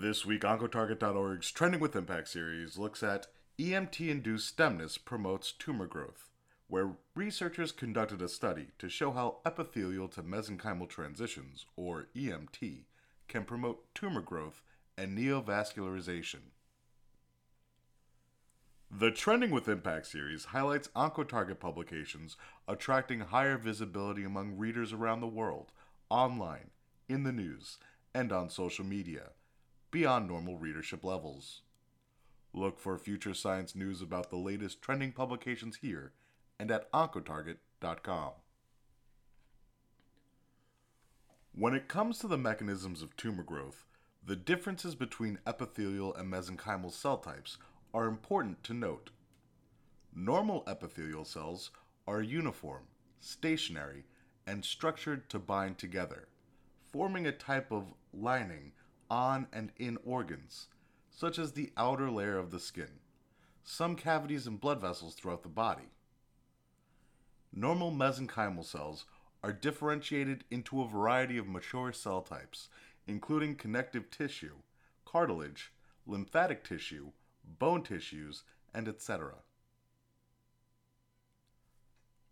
This week, Oncotarget.org's Trending with Impact series looks at EMT induced stemness promotes tumor growth, where researchers conducted a study to show how epithelial to mesenchymal transitions, or EMT, can promote tumor growth and neovascularization. The Trending with Impact series highlights Oncotarget publications attracting higher visibility among readers around the world, online, in the news, and on social media, beyond normal readership levels. Look for future science news about the latest trending publications here and at Oncotarget.com. When it comes to the mechanisms of tumor growth, the differences between epithelial and mesenchymal cell types are important to note. Normal epithelial cells are uniform, stationary, and structured to bind together, forming a type of lining on and in organs, such as the outer layer of the skin, some cavities and blood vessels throughout the body. Normal mesenchymal cells are differentiated into a variety of mature cell types, including connective tissue, cartilage, lymphatic tissue, bone tissues, and etc.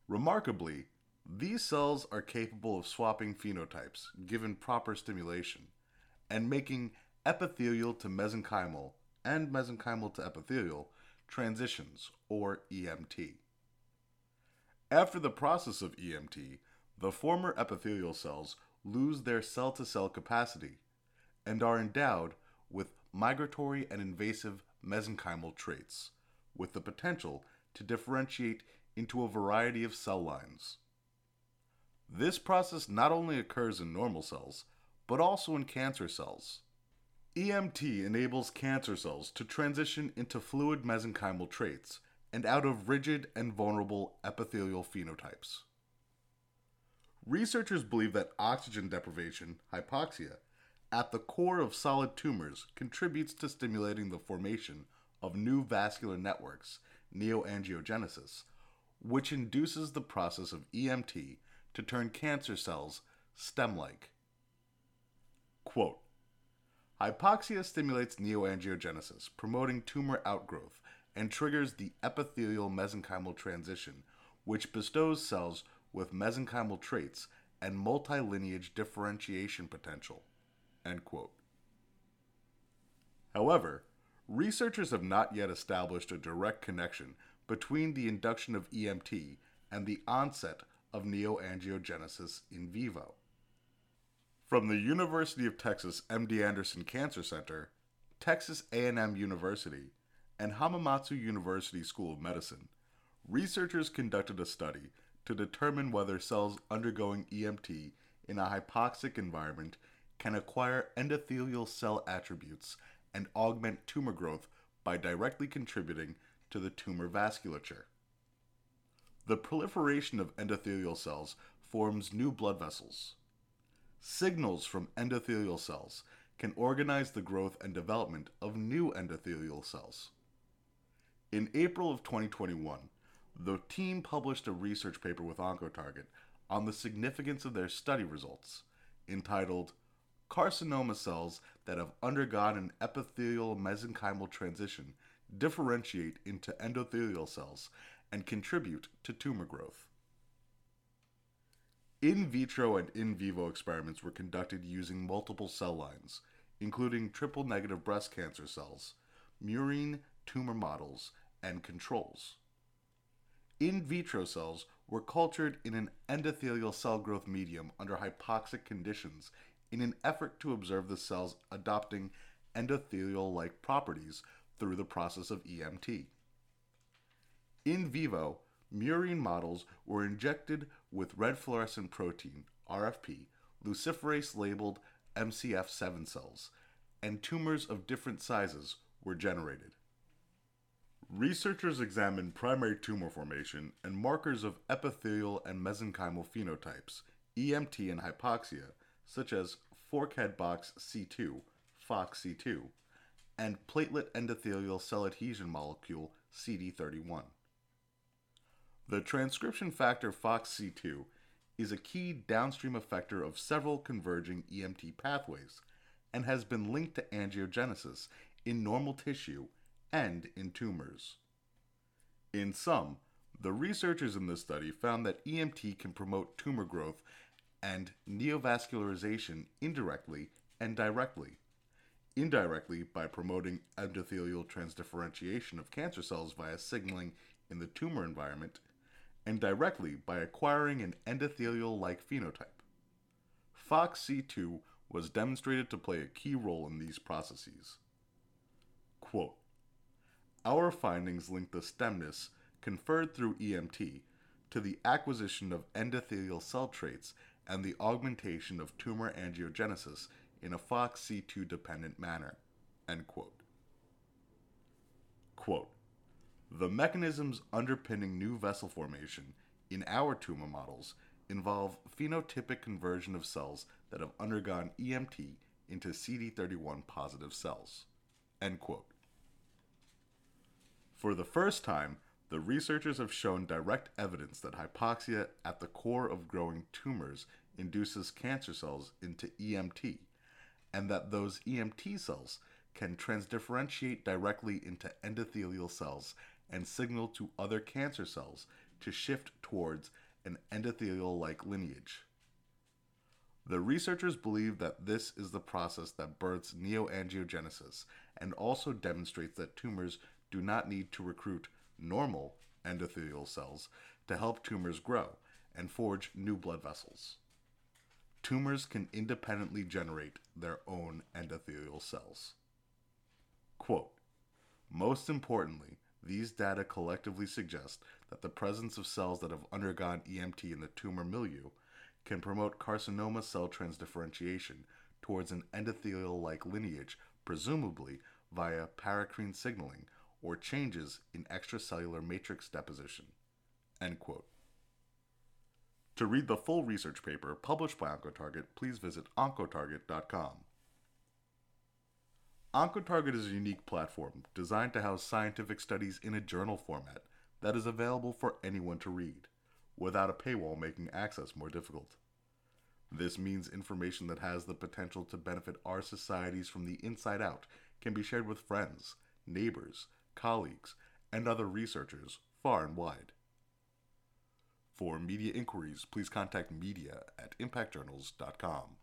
Remarkably, these cells are capable of swapping phenotypes given proper stimulation and making epithelial to mesenchymal and mesenchymal to epithelial transitions, or EMT. After the process of EMT, the former epithelial cells lose their cell to cell capacity and are endowed with migratory and invasive mesenchymal traits, with the potential to differentiate into a variety of cell lines. This process not only occurs in normal cells, but also in cancer cells. EMT enables cancer cells to transition into fluid mesenchymal traits and out of rigid and vulnerable epithelial phenotypes. Researchers believe that oxygen deprivation, hypoxia, at the core of solid tumors contributes to stimulating the formation of new vascular networks, neoangiogenesis, which induces the process of EMT to turn cancer cells stem like. Quote Hypoxia stimulates neoangiogenesis, promoting tumor outgrowth, and triggers the epithelial mesenchymal transition, which bestows cells with mesenchymal traits and multilineage differentiation potential. End quote. However, researchers have not yet established a direct connection between the induction of EMT and the onset of neoangiogenesis in vivo. From the University of Texas MD Anderson Cancer Center, Texas A&M University, and Hamamatsu University School of Medicine, researchers conducted a study to determine whether cells undergoing EMT in a hypoxic environment can acquire endothelial cell attributes and augment tumor growth by directly contributing to the tumor vasculature. The proliferation of endothelial cells forms new blood vessels. Signals from endothelial cells can organize the growth and development of new endothelial cells. In April of 2021, the team published a research paper with OncoTarget on the significance of their study results, entitled carcinoma cells that have undergone an epithelial mesenchymal transition differentiate into endothelial cells and contribute to tumor growth. In vitro and in vivo experiments were conducted using multiple cell lines, including triple negative breast cancer cells, murine tumor models, and controls. In vitro cells were cultured in an endothelial cell growth medium under hypoxic conditions in an effort to observe the cells adopting endothelial like properties through the process of EMT. In vivo, murine models were injected with red fluorescent protein, RFP, luciferase labeled MCF7 cells, and tumors of different sizes were generated. Researchers examined primary tumor formation and markers of epithelial and mesenchymal phenotypes, EMT and hypoxia, such as forkhead box C2, FOXC2, and platelet endothelial cell adhesion molecule CD31. The transcription factor FOXC2 is a key downstream effector of several converging EMT pathways and has been linked to angiogenesis in normal tissue and in tumors. In sum, the researchers in this study found that EMT can promote tumor growth and neovascularization indirectly and directly. Indirectly, by promoting endothelial transdifferentiation of cancer cells via signaling in the tumor environment, and directly by acquiring an endothelial like phenotype. FOXC2 was demonstrated to play a key role in these processes. Quote, Our findings link the stemness conferred through EMT to the acquisition of endothelial cell traits and the augmentation of tumor angiogenesis in a FOXC2 dependent manner. End quote. Quote, the mechanisms underpinning new vessel formation in our tumor models involve phenotypic conversion of cells that have undergone EMT into CD31 positive cells. End quote. For the first time, the researchers have shown direct evidence that hypoxia at the core of growing tumors induces cancer cells into EMT, and that those EMT cells can transdifferentiate directly into endothelial cells and signal to other cancer cells to shift towards an endothelial like lineage. The researchers believe that this is the process that births neoangiogenesis and also demonstrates that tumors do not need to recruit normal endothelial cells to help tumors grow and forge new blood vessels. Tumors can independently generate their own endothelial cells. Quote, Most importantly, these data collectively suggest that the presence of cells that have undergone EMT in the tumor milieu can promote carcinoma cell transdifferentiation towards an endothelial like lineage, presumably via paracrine signaling or changes in extracellular matrix deposition. To read the full research paper published by OncoTarget, please visit oncotarget.com. OncoTarget is a unique platform designed to house scientific studies in a journal format that is available for anyone to read, without a paywall making access more difficult. This means information that has the potential to benefit our societies from the inside out can be shared with friends, neighbors, colleagues, and other researchers far and wide. For media inquiries, please contact media at impactjournals.com.